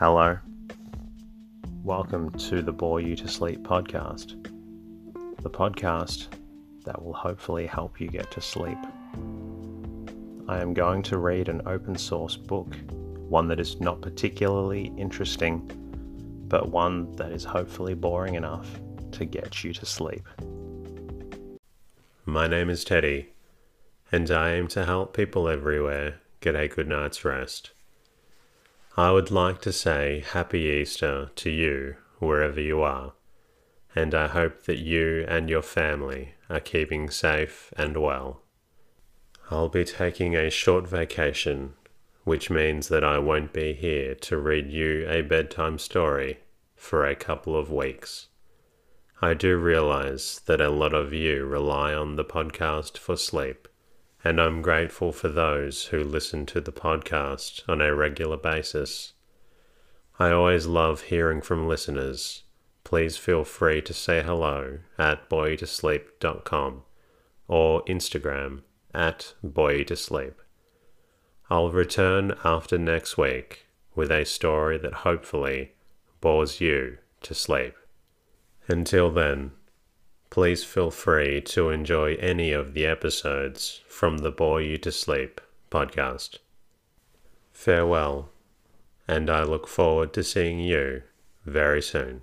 Hello. Welcome to the Bore You to Sleep podcast, the podcast that will hopefully help you get to sleep. I am going to read an open source book, one that is not particularly interesting, but one that is hopefully boring enough to get you to sleep. My name is Teddy, and I aim to help people everywhere get a good night's rest. I would like to say Happy Easter to you wherever you are, and I hope that you and your family are keeping safe and well. I'll be taking a short vacation, which means that I won't be here to read you a bedtime story for a couple of weeks. I do realize that a lot of you rely on the podcast for sleep, and I'm grateful for those who listen to the podcast on a regular basis. I always love hearing from listeners. Please feel free to say hello at boreyoutosleep.com or Instagram at boytosleep. I'll return after next week with a story that hopefully bores you to sleep. Until then, please feel free to enjoy any of the episodes from the Bore You to Sleep podcast. Farewell, and I look forward to seeing you very soon.